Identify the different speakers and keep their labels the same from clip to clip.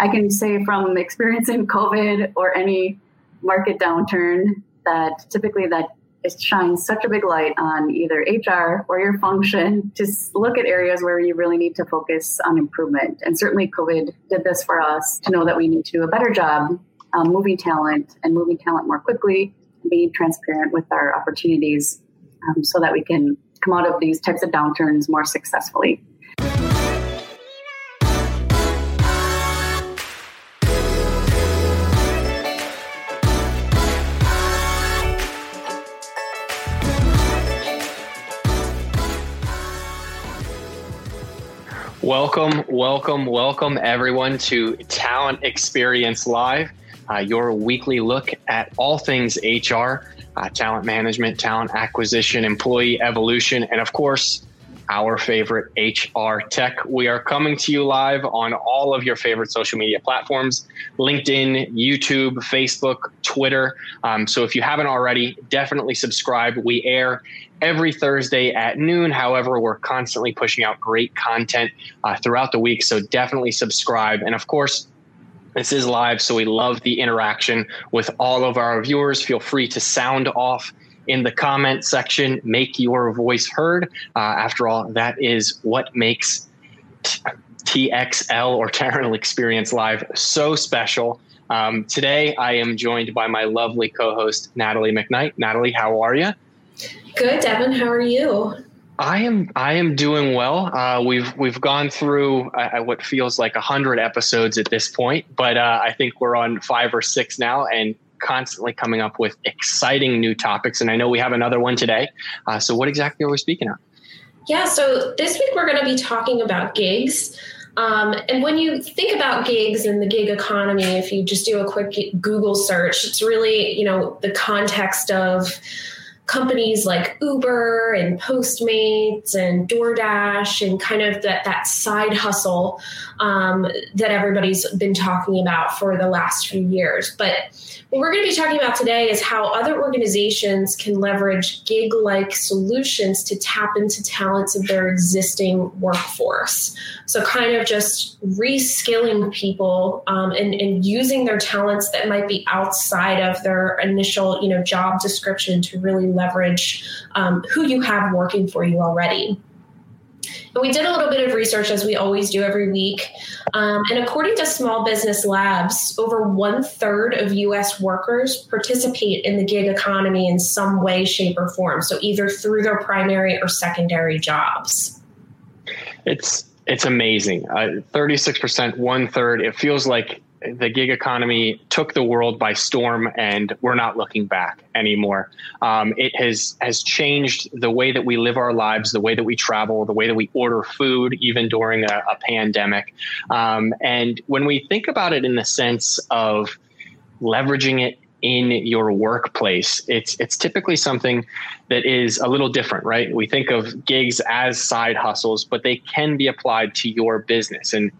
Speaker 1: I can say from experiencing COVID or any market downturn that typically that it shines such a big light on either HR or your function to look at areas where you really need to focus on improvement. And certainly, COVID did this for us to know that we need to do a better job um, moving talent and moving talent more quickly, being transparent with our opportunities um, so that we can come out of these types of downturns more successfully.
Speaker 2: Welcome, welcome, welcome everyone to Talent Experience Live, uh, your weekly look at all things HR, uh, talent management, talent acquisition, employee evolution, and of course, our favorite HR tech. We are coming to you live on all of your favorite social media platforms LinkedIn, YouTube, Facebook, Twitter. Um, so if you haven't already, definitely subscribe. We air every Thursday at noon. However, we're constantly pushing out great content uh, throughout the week. So definitely subscribe. And of course, this is live, so we love the interaction with all of our viewers. Feel free to sound off in the comment section, make your voice heard. Uh, after all, that is what makes TXL or Talent Experience Live so special. Um, today, I am joined by my lovely co host, Natalie McKnight. Natalie, how are you?
Speaker 3: Good, Devin. How are you?
Speaker 2: I am I am doing well. Uh, we've we've gone through uh, what feels like a hundred episodes at this point, but uh, I think we're on five or six now, and constantly coming up with exciting new topics. And I know we have another one today. Uh, so, what exactly are we speaking of?
Speaker 3: Yeah, so this week we're going to be talking about gigs. Um, and when you think about gigs and the gig economy, if you just do a quick Google search, it's really, you know, the context of companies like Uber and Postmates and DoorDash and kind of that that side hustle um, that everybody's been talking about for the last few years. But what we're going to be talking about today is how other organizations can leverage gig like solutions to tap into talents of their existing workforce. So, kind of just reskilling people um, and, and using their talents that might be outside of their initial you know, job description to really leverage um, who you have working for you already. And we did a little bit of research as we always do every week. Um, and according to Small Business Labs, over one third of US workers participate in the gig economy in some way, shape, or form. So either through their primary or secondary jobs.
Speaker 2: It's it's amazing. Uh, 36%, one third. It feels like the gig economy took the world by storm, and we're not looking back anymore. Um, it has has changed the way that we live our lives, the way that we travel, the way that we order food, even during a, a pandemic. Um, and when we think about it in the sense of leveraging it in your workplace. It's it's typically something that is a little different, right? We think of gigs as side hustles, but they can be applied to your business. And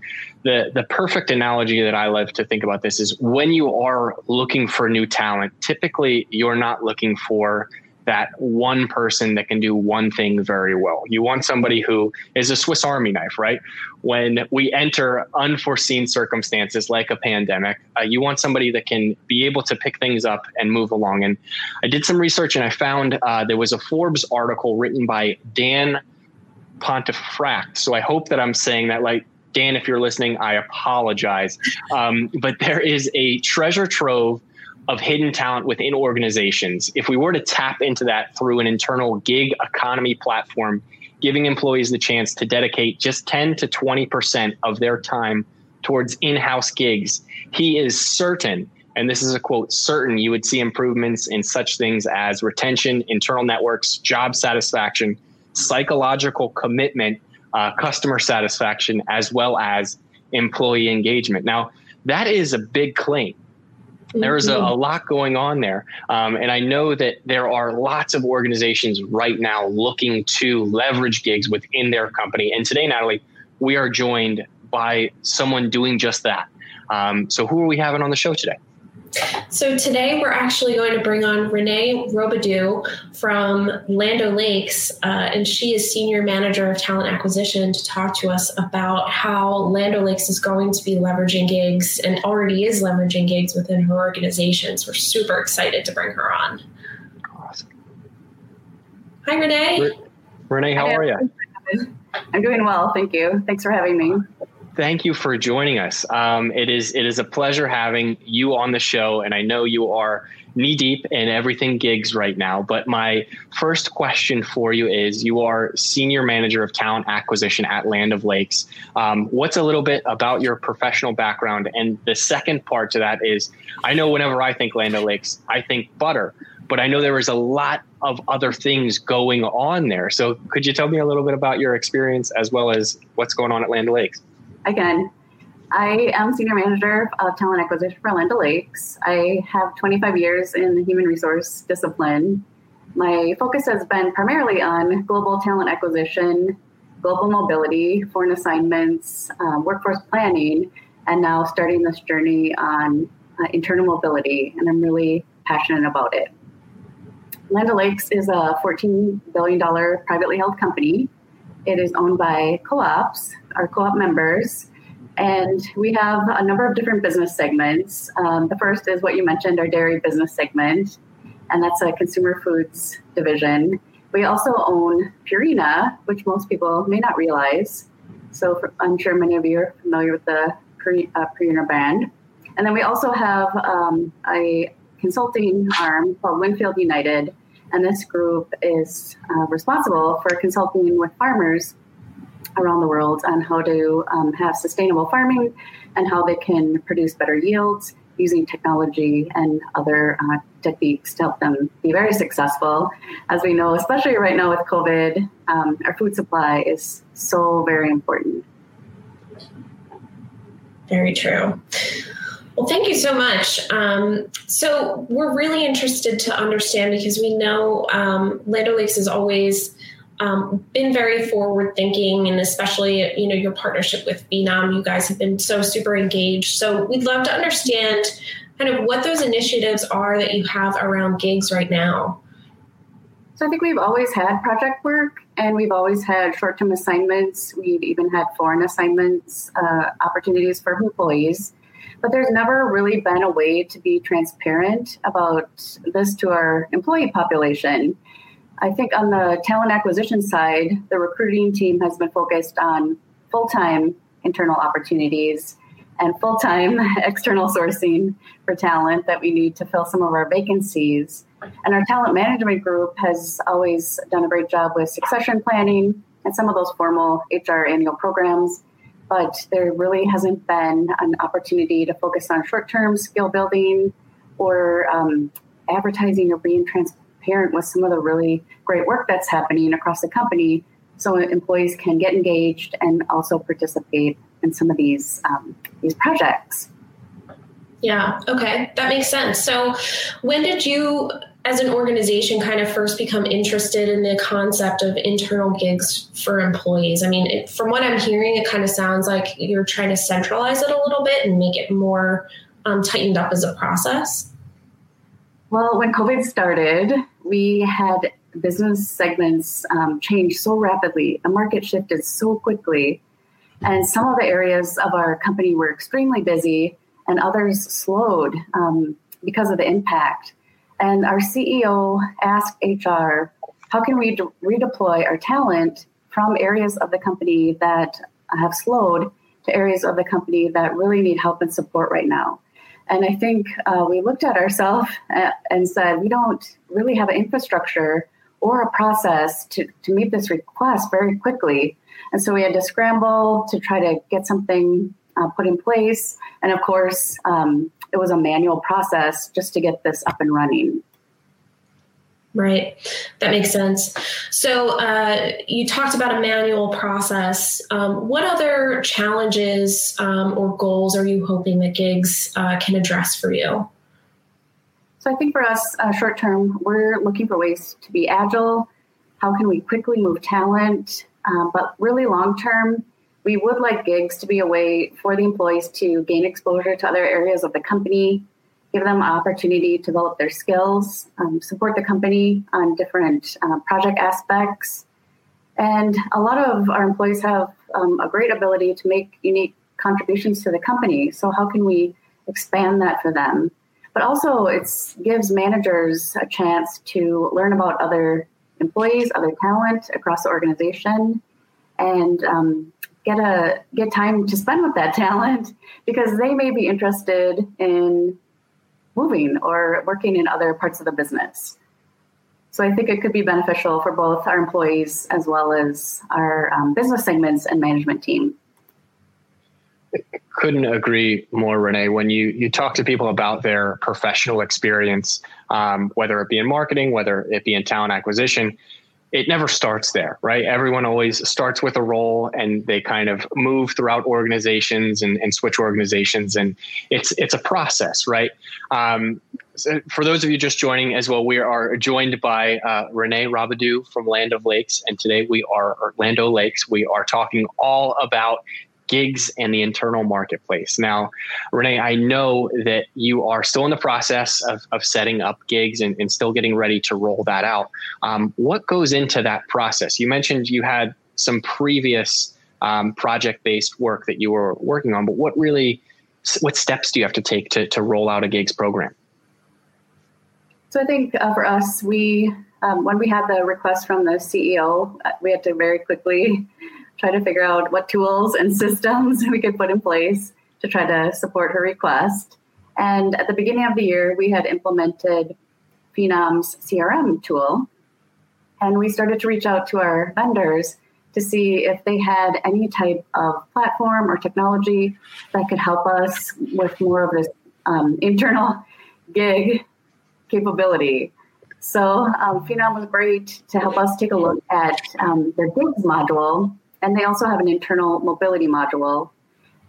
Speaker 2: the the perfect analogy that I love to think about this is when you are looking for new talent, typically you're not looking for that one person that can do one thing very well. You want somebody who is a Swiss Army knife, right? When we enter unforeseen circumstances like a pandemic, uh, you want somebody that can be able to pick things up and move along. And I did some research and I found uh, there was a Forbes article written by Dan Pontefract. So I hope that I'm saying that like Dan, if you're listening, I apologize. Um, but there is a treasure trove of hidden talent within organizations. If we were to tap into that through an internal gig economy platform, giving employees the chance to dedicate just 10 to 20% of their time towards in house gigs, he is certain, and this is a quote, certain you would see improvements in such things as retention, internal networks, job satisfaction, psychological commitment, uh, customer satisfaction, as well as employee engagement. Now, that is a big claim there is a, a, lot going on there. Um, and I know that there are lots of organizations right now looking to leverage gigs within their company. And today, Natalie, we are joined by someone doing just that. Um, so, who are we having on the show today?
Speaker 3: So today we're actually going to bring on Renee Robidoux from Land O'Lakes, uh, and she is Senior Manager of Talent Acquisition to talk to us about how Land O'Lakes is going to be leveraging gigs and already is leveraging gigs within her organizations. We're super excited to bring her on. Awesome. Hi, Renee.
Speaker 2: Renee, how are you?
Speaker 1: I'm doing well, thank you. Thanks for having me
Speaker 2: thank you for joining us. Um, it is it is a pleasure having you on the show, and I know you are knee deep in everything gigs right now. But my first question for you is: You are senior manager of talent acquisition at Land O'Lakes. Um, what's a little bit about your professional background? And the second part to that is: I know whenever I think Land O'Lakes, I think butter. But I know there was a lot of other things going on there. So, could you tell me a little bit about your experience as well as what's going on at Land O'Lakes?
Speaker 1: Again, I am senior manager of talent acquisition for Land O'Lakes. I have 25 years in the human resource discipline. My focus has been primarily on global talent acquisition, global mobility, foreign assignments, uh, workforce planning, and now starting this journey on uh, internal mobility. And I'm really passionate about it. Land O'Lakes is a $14 billion privately held company. It is owned by co ops our co-op members. And we have a number of different business segments. Um, the first is what you mentioned, our dairy business segment, and that's a consumer foods division. We also own Purina, which most people may not realize. So I'm sure many of you are familiar with the uh, Purina brand. And then we also have um, a consulting arm called Winfield United, and this group is uh, responsible for consulting with farmers around the world on how to um, have sustainable farming and how they can produce better yields using technology and other uh, techniques to help them be very successful. As we know, especially right now with COVID, um, our food supply is so very important.
Speaker 3: Very true. Well, thank you so much. Um, so, we're really interested to understand because we know um, Land O'Lakes is always um, been very forward thinking and especially you know your partnership with Phenom you guys have been so super engaged. So we'd love to understand kind of what those initiatives are that you have around gigs right now.
Speaker 1: So i think we've always had project work and we've always had short-term assignments. We've even had foreign assignments uh, opportunities for employees but there's never really been a way to be transparent about this to our employee population I think on the talent acquisition side, the recruiting team has been focused on full time internal opportunities and full time external sourcing for talent that we need to fill some of our vacancies. And our talent management group has always done a great job with succession planning and some of those formal HR annual programs. But there really hasn't been an opportunity to focus on short term skill building or um, advertising or being transparent with some of the really great work that's happening across the company so employees can get engaged and also participate in some of these um, these projects.
Speaker 3: Yeah, okay, that makes sense. So, when did you, as an organization, kind of first become interested in the concept of internal gigs for employees? I mean, it, from what I'm hearing, it kind of sounds like you're trying to centralize it a little bit and make it more um, tightened up as a process.
Speaker 1: Well, when COVID started, we had business segments um, change so rapidly. The market shifted so quickly. And some of the areas of our company were extremely busy, and others slowed um, because of the impact. And our CEO asked HR, how can we de- redeploy our talent from areas of the company that have slowed to areas of the company that really need help and support right now? And I think uh, we looked at ourselves and said, we don't really have an infrastructure or a process to, to meet this request very quickly. And so we had to scramble to try to get something uh, put in place. And of course, um, it was a manual process just to get this up and running.
Speaker 3: Right. That makes sense. So uh, you talked about a manual process. Um, what other challenges um, or goals are you hoping that gigs uh, can address for you?
Speaker 1: So I think for us, uh, short term, we're looking for ways to be agile. How can we quickly move talent? Um, but really long term, we would like gigs to be a way for the employees to gain exposure to other areas of the company, give them opportunity to develop their skills, um, support the company on different uh, project aspects. And a lot of our employees have um, a great ability to make unique contributions to the company. So, how can we expand that for them? But also, it gives managers a chance to learn about other employees, other talent across the organization, and um, get a get time to spend with that talent because they may be interested in moving or working in other parts of the business. So I think it could be beneficial for both our employees as well as our um, business segments and management team.
Speaker 2: Couldn't agree more, Renee. When you you talk to people about their professional experience, um, whether it be in marketing, whether it be in talent acquisition, it never starts there, right? Everyone always starts with a role and they kind of move throughout organizations and, and switch organizations. And it's, it's a process, right? Um, so for those of you just joining as well, we are joined by uh, Renee Robidoux from Land O'Lakes. And today we are Orlando Lakes. We are talking all about gigs and the internal marketplace. Now, Renee, I know that you are still in the process of, of setting up gigs and, and still getting ready to roll that out. Um, what goes into that process? You mentioned you had some previous um, project based work that you were working on, but what really, what steps do you have to take to, to roll out a gigs program?
Speaker 1: So I think uh, for us, we um, when we had the request from the CEO, uh, we had to very quickly try to figure out what tools and systems we could put in place to try to support her request. And at the beginning of the year, we had implemented Phenom's CRM tool. And we started to reach out to our vendors to see if they had any type of platform or technology that could help us with more of this um, internal gig capability. So um, Phenom was great to help us take a look at um, their gigs module and they also have an internal mobility module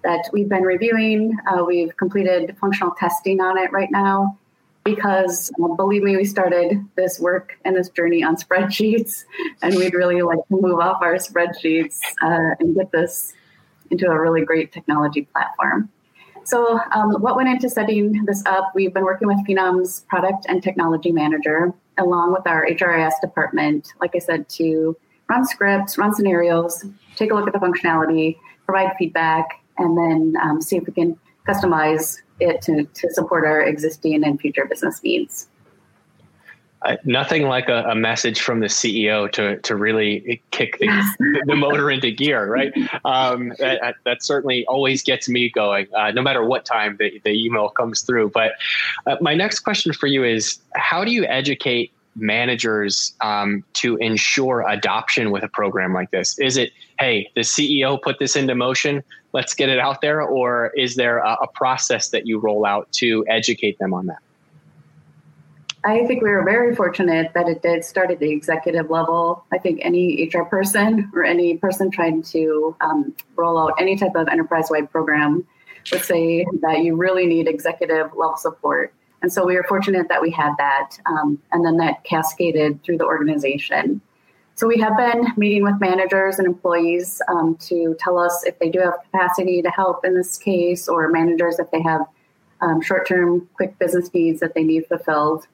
Speaker 1: that we've been reviewing. Uh, we've completed functional testing on it right now because well, believe me, we started this work and this journey on spreadsheets, and we'd really like to move off our spreadsheets uh, and get this into a really great technology platform. So, um, what went into setting this up? We've been working with Phenom's product and technology manager, along with our HRIS department, like I said, to run scripts, run scenarios, take a look at the functionality, provide feedback, and then um, see if we can customize it to, to support our existing and future business needs.
Speaker 2: Uh, nothing like a, a, message from the CEO to to really kick the, the motor into gear, right? Um, that, that, certainly always gets me going, uh, no matter what time the, the email comes through. But uh, my next question for you is: How do you educate managers um, to ensure adoption with a program like this? Is it, hey, the CEO put this into motion, let's get it out there? Or is there a, a process that you roll out to educate them on that?
Speaker 1: I think we were very fortunate that it did start at the executive level. I think any HR person or any person trying to um, roll out any type of enterprise wide program would say that you really need executive level support. And so we were fortunate that we had that. Um, and then that cascaded through the organization. So we have been meeting with managers and employees um, to tell us if they do have capacity to help in this case, or managers if they have um, short term, quick business needs that they need fulfilled.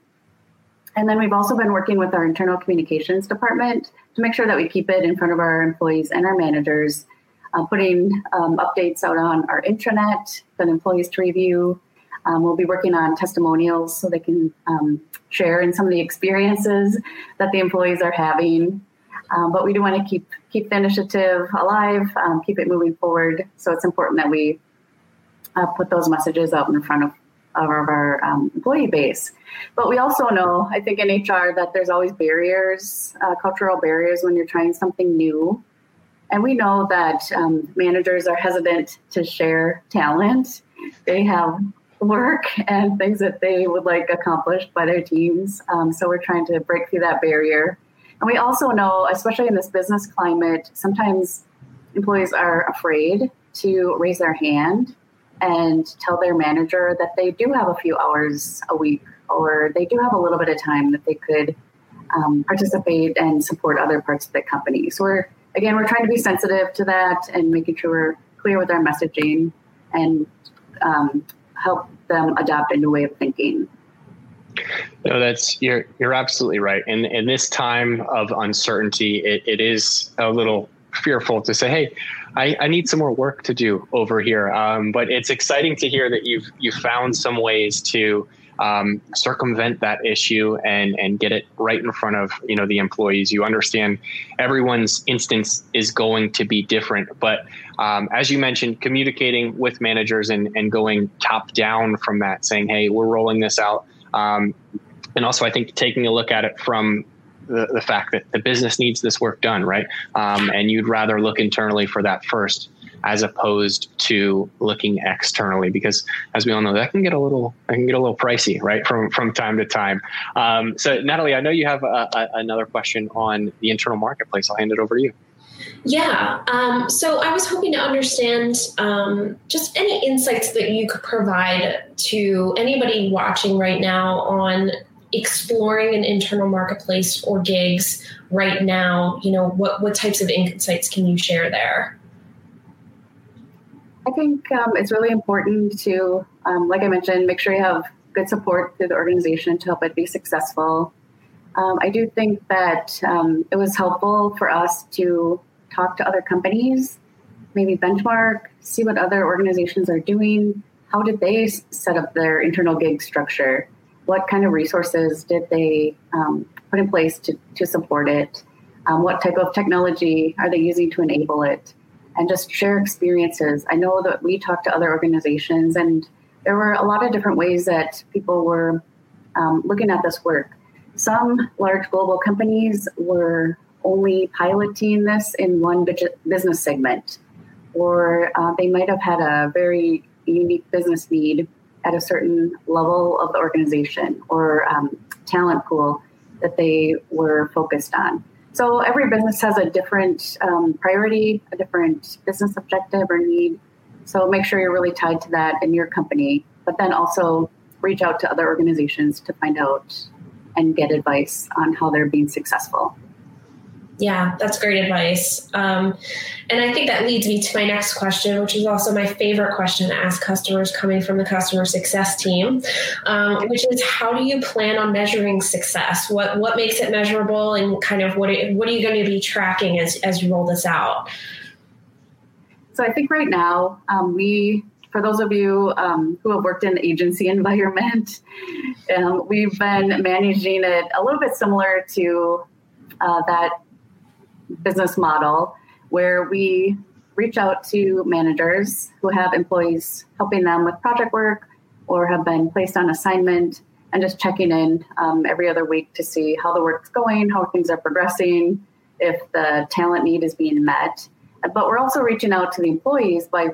Speaker 1: And then we've also been working with our internal communications department to make sure that we keep it in front of our employees and our managers, uh, putting um, updates out on our intranet for employees to review, um, we'll be working on testimonials so they can um, share in some of the experiences that the employees are having. Um, but we do want to keep keep the initiative alive, um, keep it moving forward. So it's important that we uh, put those messages out in front of, of our um, employee base. But we also know, I think in HR, that there's always barriers, uh, cultural barriers when you're trying something new. And we know that um, managers are hesitant to share talent. They have work and things that they would like accomplished by their teams. Um, so we're trying to break through that barrier. And we also know, especially in this business climate, sometimes employees are afraid to raise their hand and tell their manager that they do have a few hours a week or they do have a little bit of time that they could um, participate and support other parts of the company. So we're again we're trying to be sensitive to that and making sure we're clear with our messaging and um, help them adapt a new way of thinking.
Speaker 2: No, that's you're you're absolutely right. And in this time of uncertainty, it, it is a little fearful to say, "Hey, I, I need some more work to do over here." Um, but it's exciting to hear that you've you found some ways to um, circumvent that issue and and get it right in front of you know the employees. You understand everyone's instance is going to be different, but um, as you mentioned, communicating with managers and and going top down from that, saying, "Hey, we're rolling this out." Um, and also, I think taking a look at it from the, the fact that the business needs this work done, right? Um, and you'd rather look internally for that first as opposed to looking externally because as we all know that can get a little that can get a little pricey right from from time to time um, so natalie i know you have a, a, another question on the internal marketplace i'll hand it over to you
Speaker 3: yeah. Um, so I was hoping to understand um, just any insights that you could provide to anybody watching right now on exploring an internal marketplace or gigs right now. You know, what, what types of insights can you share there?
Speaker 1: I think um, it's really important to, um, like I mentioned, make sure you have good support through the organization to help it be successful. Um, I do think that um, it was helpful for us to talk to other companies, maybe benchmark, see what other organizations are doing. How did they set up their internal gig structure? What kind of resources did they um, put in place to, to support it? Um, what type of technology are they using to enable it? And just share experiences. I know that we talked to other organizations, and there were a lot of different ways that people were um, looking at this work. Some large global companies were only piloting this in one business segment, or uh, they might have had a very unique business need at a certain level of the organization or um, talent pool that they were focused on. So every business has a different um, priority, a different business objective or need. So make sure you're really tied to that in your company, but then also reach out to other organizations to find out and get advice on how they're being successful.
Speaker 3: Yeah, that's great advice. Um, and I think that leads me to my next question, which is also my favorite question to ask customers coming from the customer success team, um, which is how do you plan on measuring success? What what makes it measurable, and kind of what are, what are you going to be tracking as as you roll this out?
Speaker 1: So I think right now um, we for those of you um, who have worked in the agency environment, um, we've been managing it a little bit similar to uh, that business model where we reach out to managers who have employees helping them with project work or have been placed on assignment and just checking in um, every other week to see how the work's going, how things are progressing, if the talent need is being met. But we're also reaching out to the employees by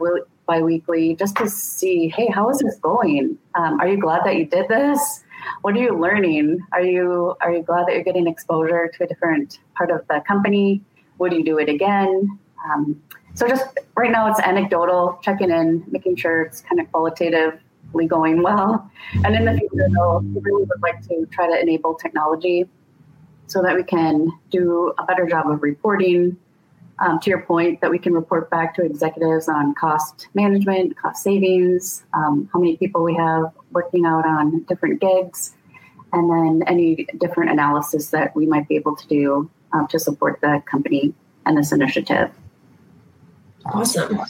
Speaker 1: bi-weekly just to see, hey, how is this going? Um, are you glad that you did this? What are you learning? Are you are you glad that you're getting exposure to a different part of the company? Would you do it again? Um, so just right now, it's anecdotal, checking in, making sure it's kind of qualitatively going well. And in the future, though, we really would like to try to enable technology so that we can do a better job of reporting. Um, to your point, that we can report back to executives on cost management, cost savings, um, how many people we have working out on different gigs, and then any different analysis that we might be able to do uh, to support the company and this initiative.
Speaker 3: Awesome.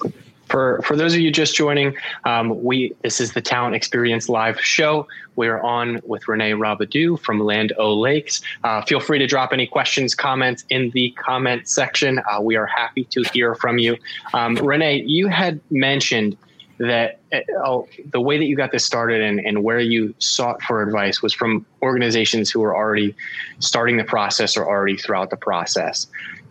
Speaker 2: For, for those of you just joining, um, we this is the Talent Experience Live show. We're on with Renee Robidoux from Land O Lakes. Uh, feel free to drop any questions, comments in the comment section. Uh, we are happy to hear from you. Um, Renee, you had mentioned that uh, oh, the way that you got this started and, and where you sought for advice was from organizations who were already starting the process or already throughout the process.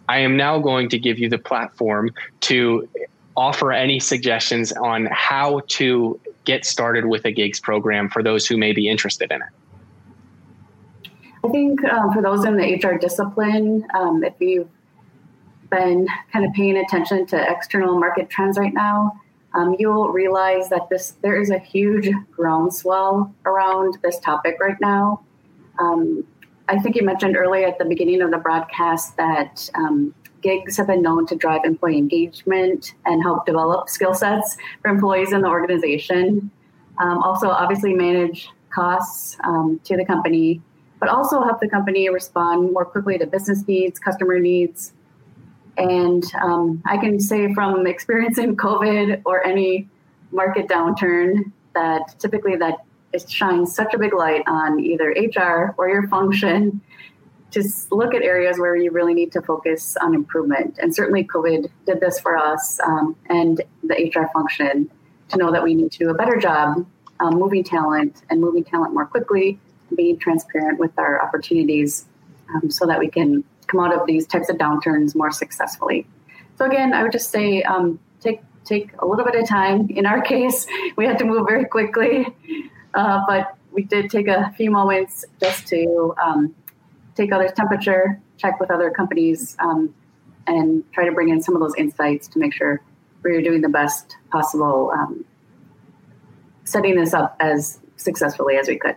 Speaker 2: I am now going to give you the platform to offer any suggestions on how to get started with a gigs program for those who may be interested in it.
Speaker 1: I think um, for those in the HR discipline, um, if you've been kind of paying attention to external market trends right now, um, you'll realize that this there is a huge groundswell around this topic right now. Um, I think you mentioned earlier at the beginning of the broadcast that um, gigs have been known to drive employee engagement and help develop skill sets for employees in the organization. Um, also, obviously, manage costs um, to the company, but also help the company respond more quickly to business needs, customer needs. And um, I can say from experiencing COVID or any market downturn that typically that it shines such a big light on either HR or your function to look at areas where you really need to focus on improvement. And certainly, COVID did this for us um, and the HR function to know that we need to do a better job um, moving talent and moving talent more quickly, being transparent with our opportunities um, so that we can come out of these types of downturns more successfully. So, again, I would just say um, take take a little bit of time. In our case, we had to move very quickly, uh, but we did take a few moments just to um, take others' temperature, check with other companies, um, and try to bring in some of those insights to make sure we're doing the best possible, um, setting this up as successfully as we could.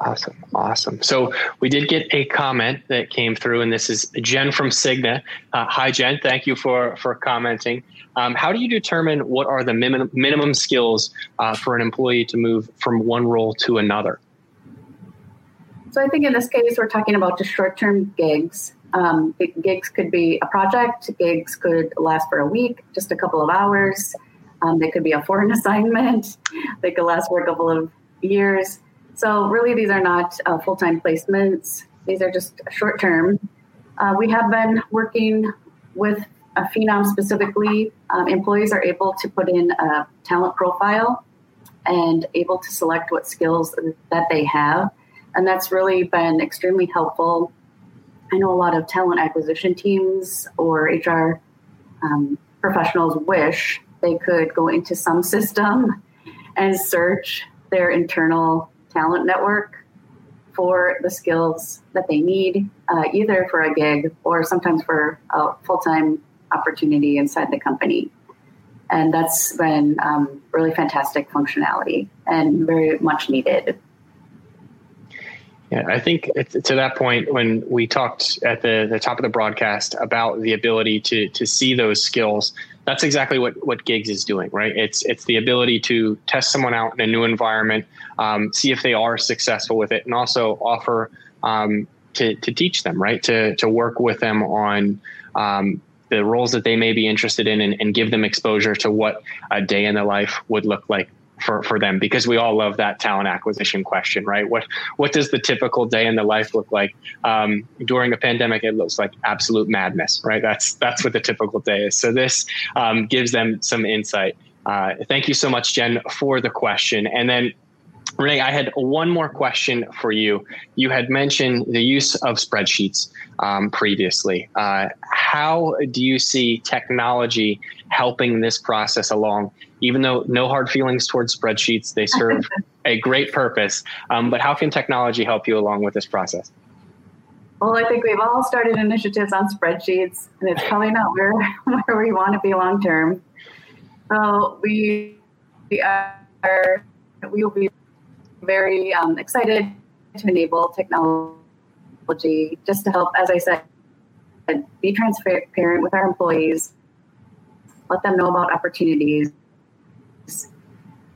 Speaker 2: Awesome. Awesome. So we did get a comment that came through, and this is Jen from Cigna. Uh, hi, Jen. Thank you for, for commenting. Um, how do you determine what are the minimum, minimum skills uh, for an employee to move from one role to another?
Speaker 1: So I think in this case, we're talking about just short term gigs. Um, gigs could be a project, gigs could last for a week, just a couple of hours. Um, they could be a foreign assignment, they could last for a couple of years. So, really, these are not uh, full time placements, these are just short term. Uh, we have been working with a Phenom specifically. Um, employees are able to put in a talent profile and able to select what skills that they have. And that's really been extremely helpful. I know a lot of talent acquisition teams or HR um, professionals wish they could go into some system and search their internal talent network for the skills that they need, uh, either for a gig or sometimes for a full time opportunity inside the company. And that's been um, really fantastic functionality and very much needed.
Speaker 2: Yeah, I think to that point, when we talked at the, the top of the broadcast about the ability to to see those skills, that's exactly what what Gigs is doing, right? It's it's the ability to test someone out in a new environment, um, see if they are successful with it, and also offer um, to to teach them, right? To to work with them on. Um, the roles that they may be interested in and, and give them exposure to what a day in the life would look like for, for them because we all love that talent acquisition question, right? What what does the typical day in the life look like? Um, during a pandemic, it looks like absolute madness, right? That's that's what the typical day is. So this um, gives them some insight. Uh, thank you so much, Jen, for the question. And then Renee, I had one more question for you. You had mentioned the use of spreadsheets um, previously. Uh, how do you see technology helping this process along? Even though no hard feelings towards spreadsheets, they serve a great purpose. Um, but how can technology help you along with this process?
Speaker 1: Well, I think we've all started initiatives on spreadsheets, and it's probably not where, where we want to be long term. So we, we are we will be very um, excited to enable technology just to help, as I said, be transparent with our employees, let them know about opportunities,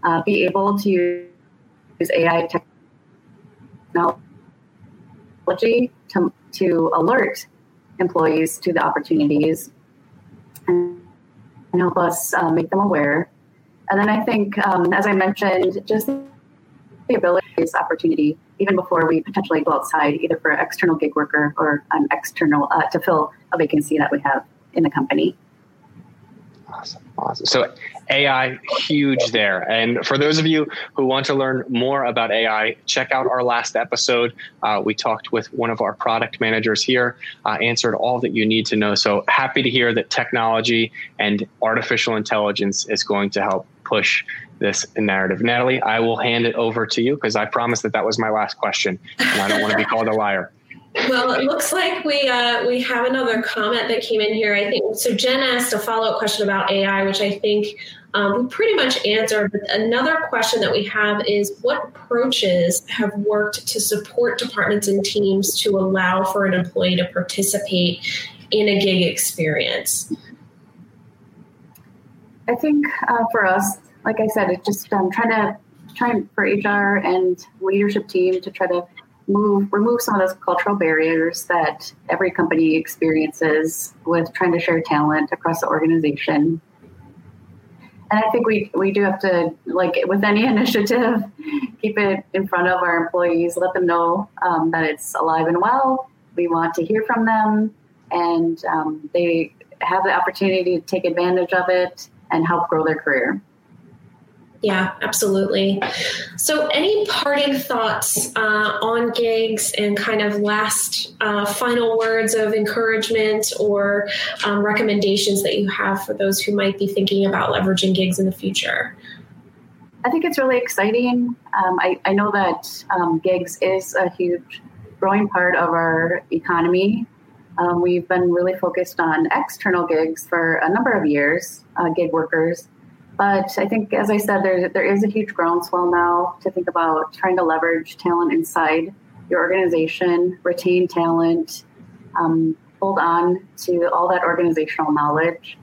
Speaker 1: uh, be able to use AI technology to, to alert employees to the opportunities and, help us uh, make them aware. And then I think, um, as I mentioned, just ability is opportunity even before we potentially go outside, either for an external gig worker or an external uh, to fill a vacancy that we have in the company.
Speaker 2: Awesome. Awesome. So AI, huge there. And for those of you who want to learn more about AI, check out our last episode. Uh, we talked with one of our product managers here, uh, answered all that you need to know. So happy to hear that technology and artificial intelligence is going to help push this narrative. Natalie, I will hand it over to you because I promised that that was my last question, and I don't want to be called a liar.
Speaker 3: Well, it looks like we uh, we have another comment that came in here. I think so. Jen asked a follow up question about AI, which I think um, we pretty much answered. But another question that we have is what approaches have worked to support departments and teams to allow for an employee to participate in a gig experience?
Speaker 1: I think uh, for us, like I said, it's just um, trying to trying for HR and leadership team to try to move remove some of those cultural barriers that every company experiences with trying to share talent across the organization. And I think we we do have to like with any initiative, keep it in front of our employees, let them know um, that it's alive and well. We want to hear from them, and um, they have the opportunity to take advantage of it and help grow their career.
Speaker 3: Yeah, absolutely. So, any parting thoughts uh, on gigs and kind of last uh, final words of encouragement or um, recommendations that you have for those who might be thinking about leveraging gigs in the future?
Speaker 1: I think it's really exciting. Um, I, I, know that um, gigs is a huge growing part of our economy. Um, we've been really focused on external gigs for a number of years, uh, gig workers. But I think, as I said, there, there is a huge groundswell now to think about trying to leverage talent inside your organization, retain talent, um, hold on to all that organizational knowledge,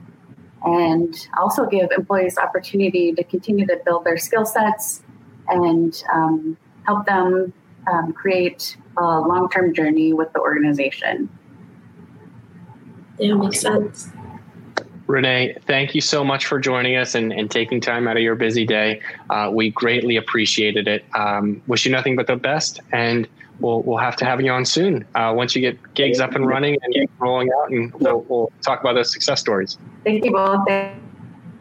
Speaker 1: and also give employees opportunity to continue to build their skill sets and um, help them um, create a long term journey with the organization.
Speaker 3: Yeah, makes sense.
Speaker 2: Renee, thank you so much for joining us and, and taking time out of your busy day. Uh, we greatly appreciated it. Um, wish you nothing but the best, and we'll we'll have to have you on soon uh, once you get gigs up and running and rolling out, and we'll, we'll talk about those success stories.
Speaker 1: Thank you both. Thanks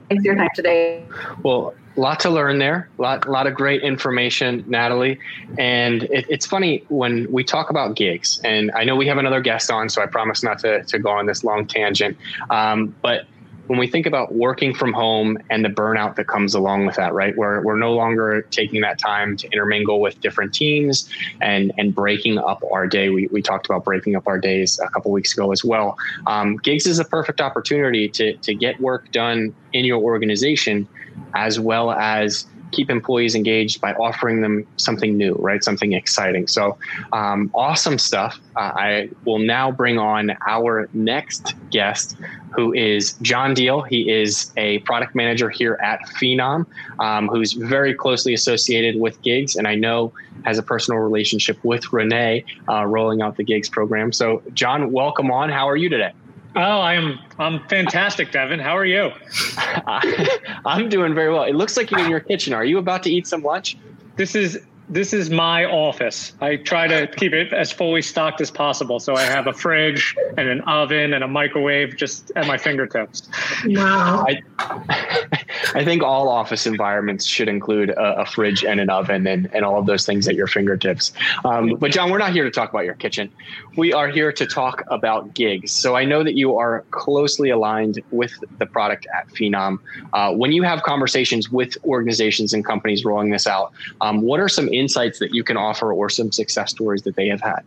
Speaker 1: for your time today.
Speaker 2: Well, a lot to learn there. A lot, lot of great information, Natalie. And it, it's funny when we talk about gigs, and I know we have another guest on, so I promise not to, to go on this long tangent. Um, but when we think about working from home and the burnout that comes along with that, right? We're, we're no longer taking that time to intermingle with different teams and, and breaking up our day. We, we talked about breaking up our days a couple weeks ago as well. Um, gigs is a perfect opportunity to, to get work done in your organization as well as keep employees engaged by offering them something new, right? Something exciting. So, um, awesome stuff. Uh, I will now bring on our next guest, who is John Deal. He is a product manager here at Phenom, um, who's very closely associated with Gigs, and I know has a personal relationship with Renee uh, rolling out the Gigs program. So, John, welcome on. How are you today?
Speaker 4: Oh, I am. I'm fantastic, Devin. How are you?
Speaker 2: I'm doing very well. It looks like you're in your kitchen. Are you about to eat some lunch?
Speaker 4: This is this is my office. I try to keep it as fully stocked as possible. So I have a fridge and an oven and a microwave just at my fingertips.
Speaker 3: Wow.
Speaker 2: I, I think all office environments should include a, a, fridge and an oven and, and all of those things at your fingertips. Um, but John, we're not here to talk about your kitchen. We are here to talk about gigs. So I know that you are closely aligned with the product at Phenom. Uh, when you have conversations with organizations and companies rolling this out, um, what are some insights that you can offer or some success stories that they have had?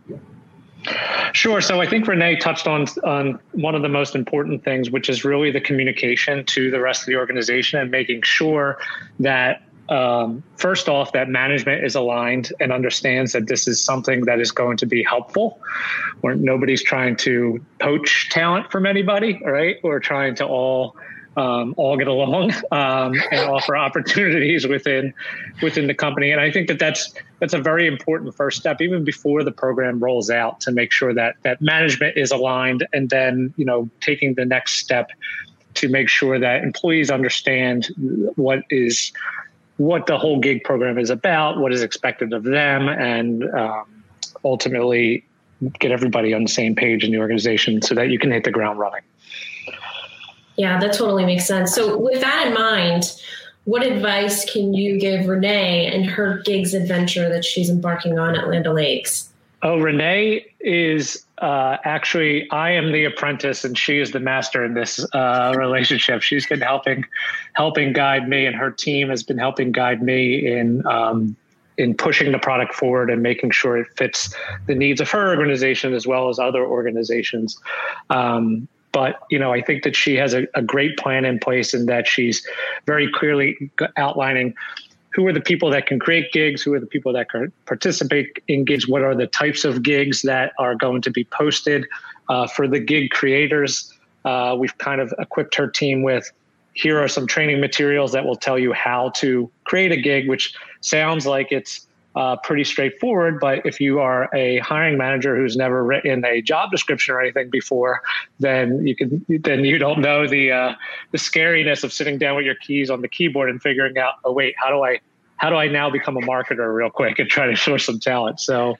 Speaker 4: Sure. So I think Renee touched on on one of the most important things, which is really the communication to the rest of the organization and making sure that um, first off that management is aligned and understands that this is something that is going to be helpful. Where nobody's trying to poach talent from anybody, right? We're trying to all um, all get along um, and offer opportunities within within the company. And I think that that's that's a very important first step, even before the program rolls out, to make sure that that management is aligned, and then you know taking the next step to make sure that employees understand what is what the whole gig program is about, what is expected of them, and um, ultimately get everybody on the same page in the organization so that you can hit the ground running.
Speaker 3: Yeah, that totally makes sense. So, with that in mind, what advice can you give Renee and her gigs adventure that she's embarking on at Land Lakes?
Speaker 4: Oh, Renee is uh, actually, I am the apprentice and she is the master in this uh, relationship. She's been helping, helping guide me, and her team has been helping guide me in um, in pushing the product forward and making sure it fits the needs of her organization as well as other organizations. Um, but you know, I think that she has a, a great plan in place, and that she's very clearly outlining who are the people that can create gigs, who are the people that can participate in gigs, what are the types of gigs that are going to be posted uh, for the gig creators. Uh, we've kind of equipped her team with here are some training materials that will tell you how to create a gig, which sounds like it's uh, pretty straightforward. But if you are a hiring manager who's never written a job description or anything before, then you can then you don't know the uh, the scariness of sitting down with your keys on the keyboard and figuring out, oh wait, how do I how do I now become a marketer real quick and try to source some talent? So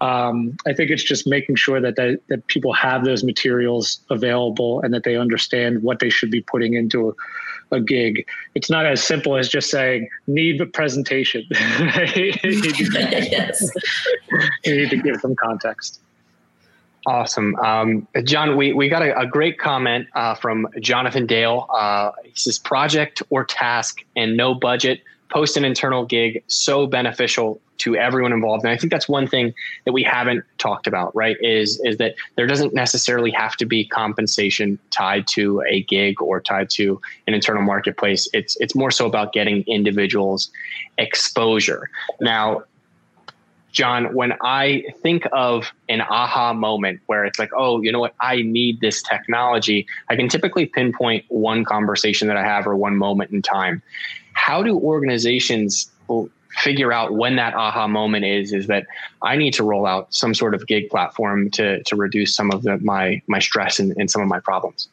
Speaker 4: um, I think it's just making sure that, that that people have those materials available and that they understand what they should be putting into a, a gig. It's not as simple as just saying need a presentation. you, need to, yes. you need to give some context.
Speaker 2: Awesome. Um, John, we, we got a, a great comment uh, from Jonathan Dale. Uh, he says, project or task and no budget post an internal gig so beneficial to everyone involved. And i think that's one thing that we haven't talked about right is is that there doesn't necessarily have to be compensation tied to a gig or tied to an internal marketplace. It's it's more so about getting individuals exposure. Now John, when I think of an aha moment where it's like, oh, you know what, I need this technology, I can typically pinpoint one conversation that I have or one moment in time how do organizations figure out when that aha moment is is that I need to roll out some sort of gig platform to to reduce some of the, my my stress and, and some of my problems.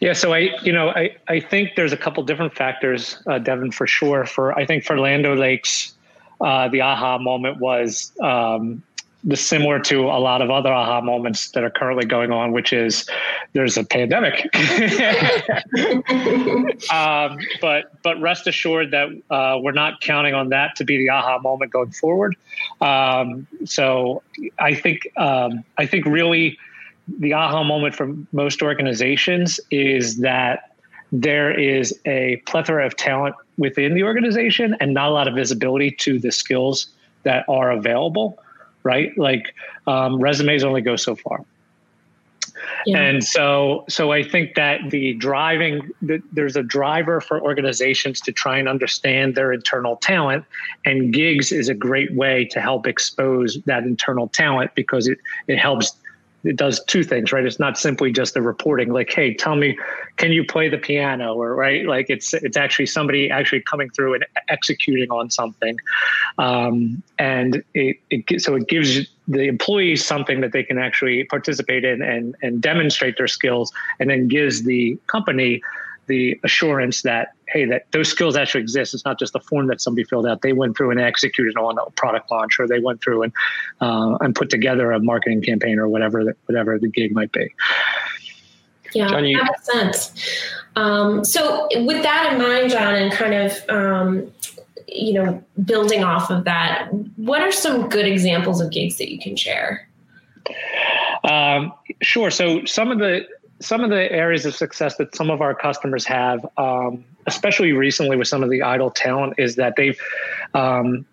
Speaker 4: Yeah, so I, you know, I, I think there's a couple different factors, uh, Devin, for sure. For I think for Land O'Lakes, uh, the aha moment was um, similar to a lot of other aha moments that are currently going on, which is there's a pandemic. um, but but rest assured that uh, we're not counting on that to be the aha moment going forward. Um, so I think um, I think really the aha moment for most organizations is that there is a plethora of talent within the organization and not a lot of visibility to the skills that are available right? Like um, resumes only go so far. Yeah. And so, so I think that the driving, the, there's a driver for organizations to try and understand their internal talent, and gigs is a great way to help expose that internal talent because it it helps it does two things, right? It's not simply just the reporting, like, hey, tell me, can you play the piano, or right? Like it's it's actually somebody actually coming through and executing on something, um, and it, it so it gives the employees something that they can actually participate in and and demonstrate their skills, and then gives the company the assurance that hey that those skills actually exist. It's not just a form that somebody filled out. They went through and executed on a product launch or they went through and uh, and put together a marketing campaign or whatever that whatever the gig might be.
Speaker 3: Yeah that makes sense. Um, so with that in mind john and kind of um, you know building off of that what are some good examples of gigs that you can share?
Speaker 4: Um, sure. So some of the some of the areas of success that some of our customers have, um, especially recently with some of the idle talent, is that they've um,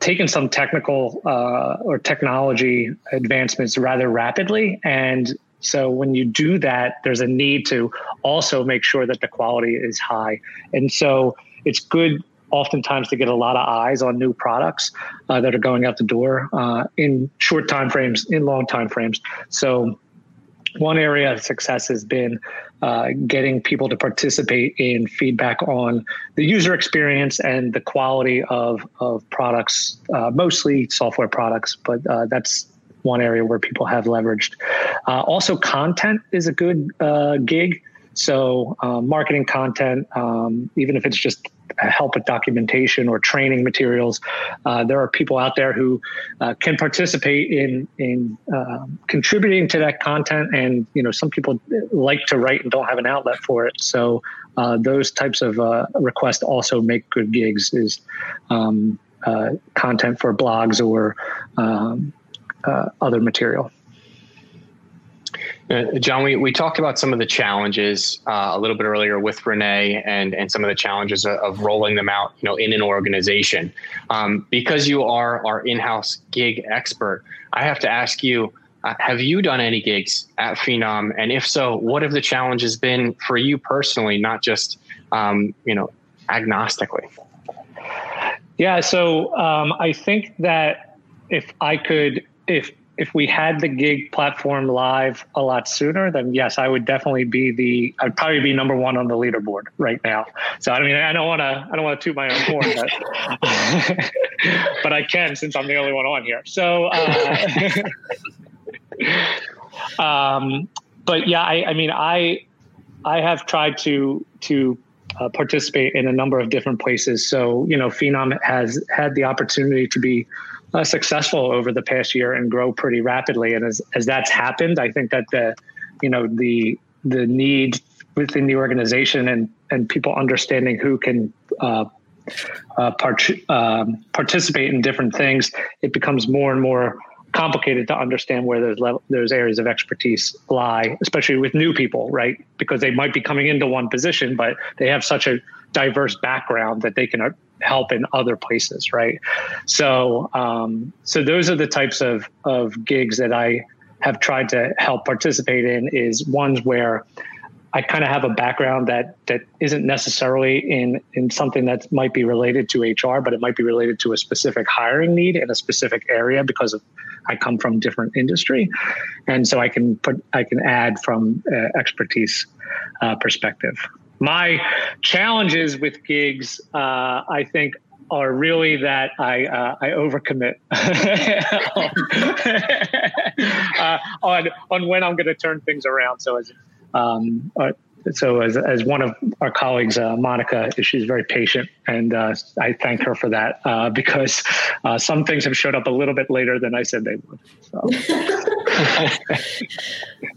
Speaker 4: taken some technical uh, or technology advancements rather rapidly. And so when you do that, there's a need to also make sure that the quality is high. And so it's good oftentimes to get a lot of eyes on new products uh, that are going out the door uh, in short time frames, in long time frames. So one area of success has been uh, getting people to participate in feedback on the user experience and the quality of, of products, uh, mostly software products, but uh, that's one area where people have leveraged. Uh, also, content is a good uh, gig. So, uh, marketing content, um, even if it's just help with documentation or training materials, uh, there are people out there who uh, can participate in in um, contributing to that content. And you know, some people like to write and don't have an outlet for it. So, uh, those types of uh, requests also make good gigs. Is um, content for blogs or um, other material.
Speaker 2: Uh, John, we, we talked about some of the challenges uh, a little bit earlier with Renee and, and some of the challenges of, of rolling them out, you know, in an organization. Um, because you are our in-house gig expert, I have to ask you, uh, have you done any gigs at Phenom? And if so, what have the challenges been for you personally, not just, um, you know, agnostically?
Speaker 4: Yeah, so um, I think that if I could, if if we had the gig platform live a lot sooner, then yes, I would definitely be the I'd probably be number one on the leaderboard right now. So I mean, I don't want to I don't want to toot my own horn, but, but I can since I'm the only one on here. So, uh, um, but yeah, I, I mean, I I have tried to to uh, participate in a number of different places. So, you know, Phenom has had the opportunity to be uh, successful over the past year and grow pretty rapidly. And as, as that's happened, I think that the, you know, the, the need within the organization and, and people understanding who can uh, uh, part, um, participate in different things, it becomes more and more complicated to understand where those level, those areas of expertise lie, especially with new people, right? Because they might be coming into one position, but they have such a diverse background that they can help in other places, right? So, um, so those are the types of of gigs that I have tried to help participate in. Is ones where I kind of have a background that that isn't necessarily in in something that might be related to HR, but it might be related to a specific hiring need in a specific area because of I come from different industry, and so I can put I can add from uh, expertise uh, perspective. My challenges with gigs, uh, I think, are really that I uh, I overcommit uh, on on when I'm going to turn things around. So as um, uh, so as, as one of our colleagues, uh, Monica, she's very patient, and uh, I thank her for that uh, because some things have showed up a little bit later than I said they would. So.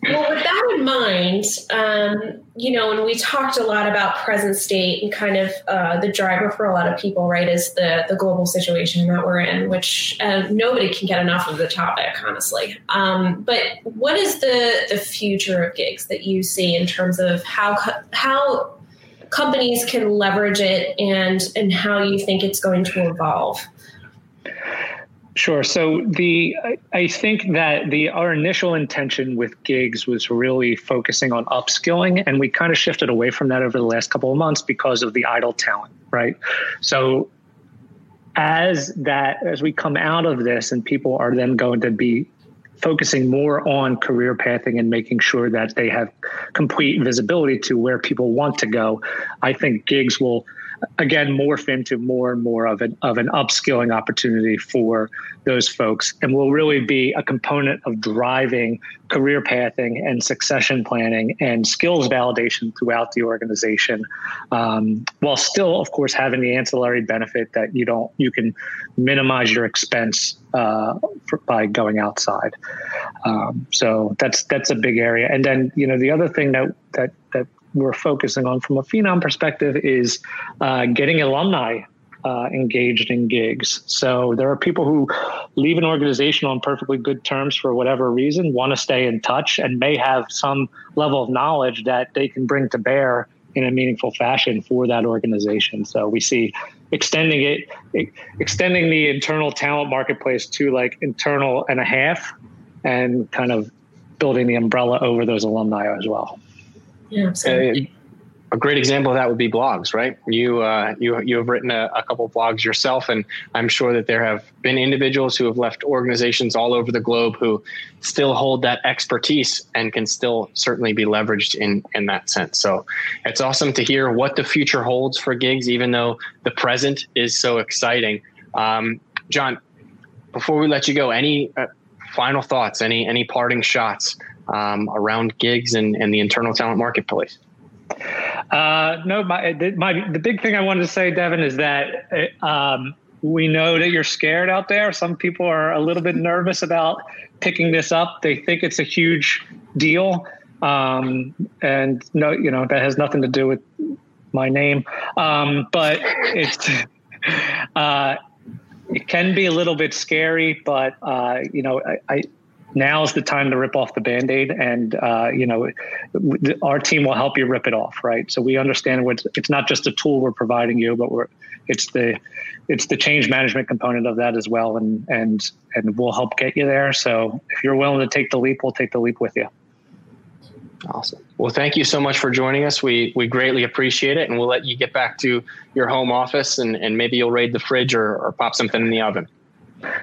Speaker 3: well, with that in mind, um, you know, and we talked a lot about present state and kind of uh, the driver for a lot of people, right, is the the global situation that we're in, which uh, nobody can get enough of the topic, honestly. Um, but what is the the future of gigs that you see in terms of how how companies can leverage it and and how you think it's going to evolve?
Speaker 4: Sure. So the I think that the our initial intention with gigs was really focusing on upskilling, and we kind of shifted away from that over the last couple of months because of the idle talent, right? So as that as we come out of this, and people are then going to be focusing more on career pathing and making sure that they have complete visibility to where people want to go, I think gigs will again morph into more and more of an of an upskilling opportunity for those folks and will really be a component of driving career pathing and succession planning and skills validation throughout the organization um, while still of course having the ancillary benefit that you don't you can minimize your expense uh, for, by going outside. Um, so that's that's a big area. And then you know the other thing that that that we're focusing on from a phenom perspective is uh, getting alumni uh, engaged in gigs. So there are people who leave an organization on perfectly good terms for whatever reason, want to stay in touch, and may have some level of knowledge that they can bring to bear in a meaningful fashion for that organization. So we see extending it, extending the internal talent marketplace to like internal and a half, and kind of building the umbrella over those alumni as well.
Speaker 3: Yeah, absolutely.
Speaker 2: a great example of that would be blogs, right? You uh, you you have written a, a couple blogs yourself, and I'm sure that there have been individuals who have left organizations all over the globe who still hold that expertise and can still certainly be leveraged in in that sense. So it's awesome to hear what the future holds for gigs, even though the present is so exciting. Um, John, before we let you go, any uh, final thoughts? Any any parting shots? Um, around gigs and, and the internal talent marketplace?
Speaker 4: Uh, no, my, my, the big thing I wanted to say, Devin, is that um, we know that you're scared out there. Some people are a little bit nervous about picking this up. They think it's a huge deal. Um, and no, you know, that has nothing to do with my name. Um, but it's, uh, it can be a little bit scary, but, uh, you know, I, I now is the time to rip off the band-aid and uh, you know our team will help you rip it off right? So we understand what it's not just a tool we're providing you but we're it's the it's the change management component of that as well and and and we'll help get you there. So if you're willing to take the leap we'll take the leap with you.
Speaker 2: Awesome. Well thank you so much for joining us. We we greatly appreciate it and we'll let you get back to your home office and and maybe you'll raid the fridge or, or pop something in the oven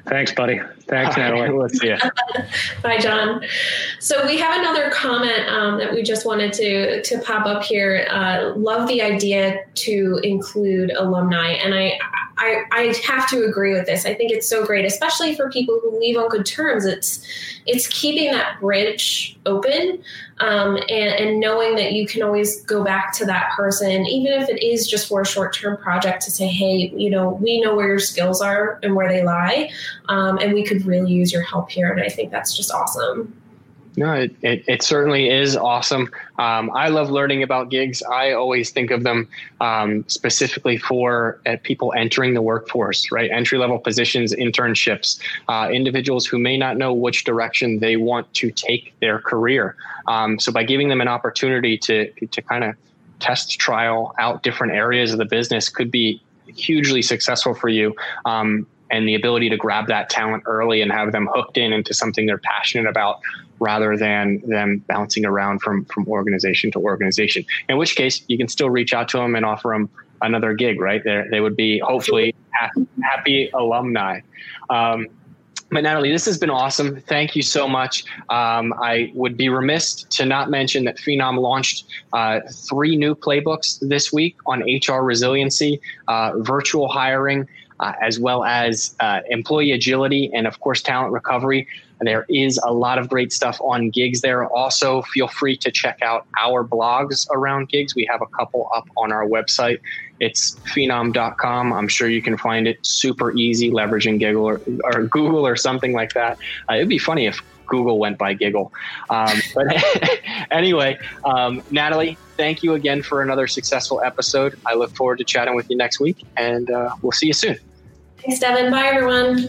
Speaker 4: Thanks, buddy. Thanks, Natalie.
Speaker 2: Let's see you.
Speaker 3: Bye, John. So we have another comment um, that we just wanted to to pop up here. Uh, love the idea to include alumni, and I, I I have to agree with this. I think it's so great, especially for people who leave on good terms. It's it's keeping that bridge open um, and, and, knowing that you can always go back to that person, even if it is just for a short term project, to say, hey, you know, we know where your skills are and where they lie, um, and we could really use your help here. And I think that's just awesome.
Speaker 2: No, it, it, it, certainly is awesome. Um, I love learning about gigs. I always think of them um, specifically for uh, people entering the workforce, right? Entry level positions, internships, uh, individuals who may not know which direction they want to take their career. Um, so by giving them an opportunity to to kind of test trial out different areas of the business could be hugely successful for you. Um, and the ability to grab that talent early and have them hooked in into something they're passionate about rather than them bouncing around from from organization to organization. In which case, you can still reach out to them and offer them another gig. Right there, they would be hopefully happy alumni. Um, but Natalie, this has been awesome. Thank you so much. Um, I would be remiss to not mention that Phenom launched uh, three new playbooks this week on HR resiliency, uh, virtual hiring, uh, as well as uh, employee agility, and of course, talent recovery. There is a lot of great stuff on gigs there. Also, feel free to check out our blogs around gigs. We have a couple up on our website. It's phenom.com. I'm sure you can find it super easy, leveraging Giggle or, or Google or something like that. Uh, it'd be funny if Google went by Giggle. Um, but anyway, um, Natalie, thank you again for another successful episode. I look forward to chatting with you next week, and uh, we'll see you soon.
Speaker 3: Thanks, Devin. Bye, everyone.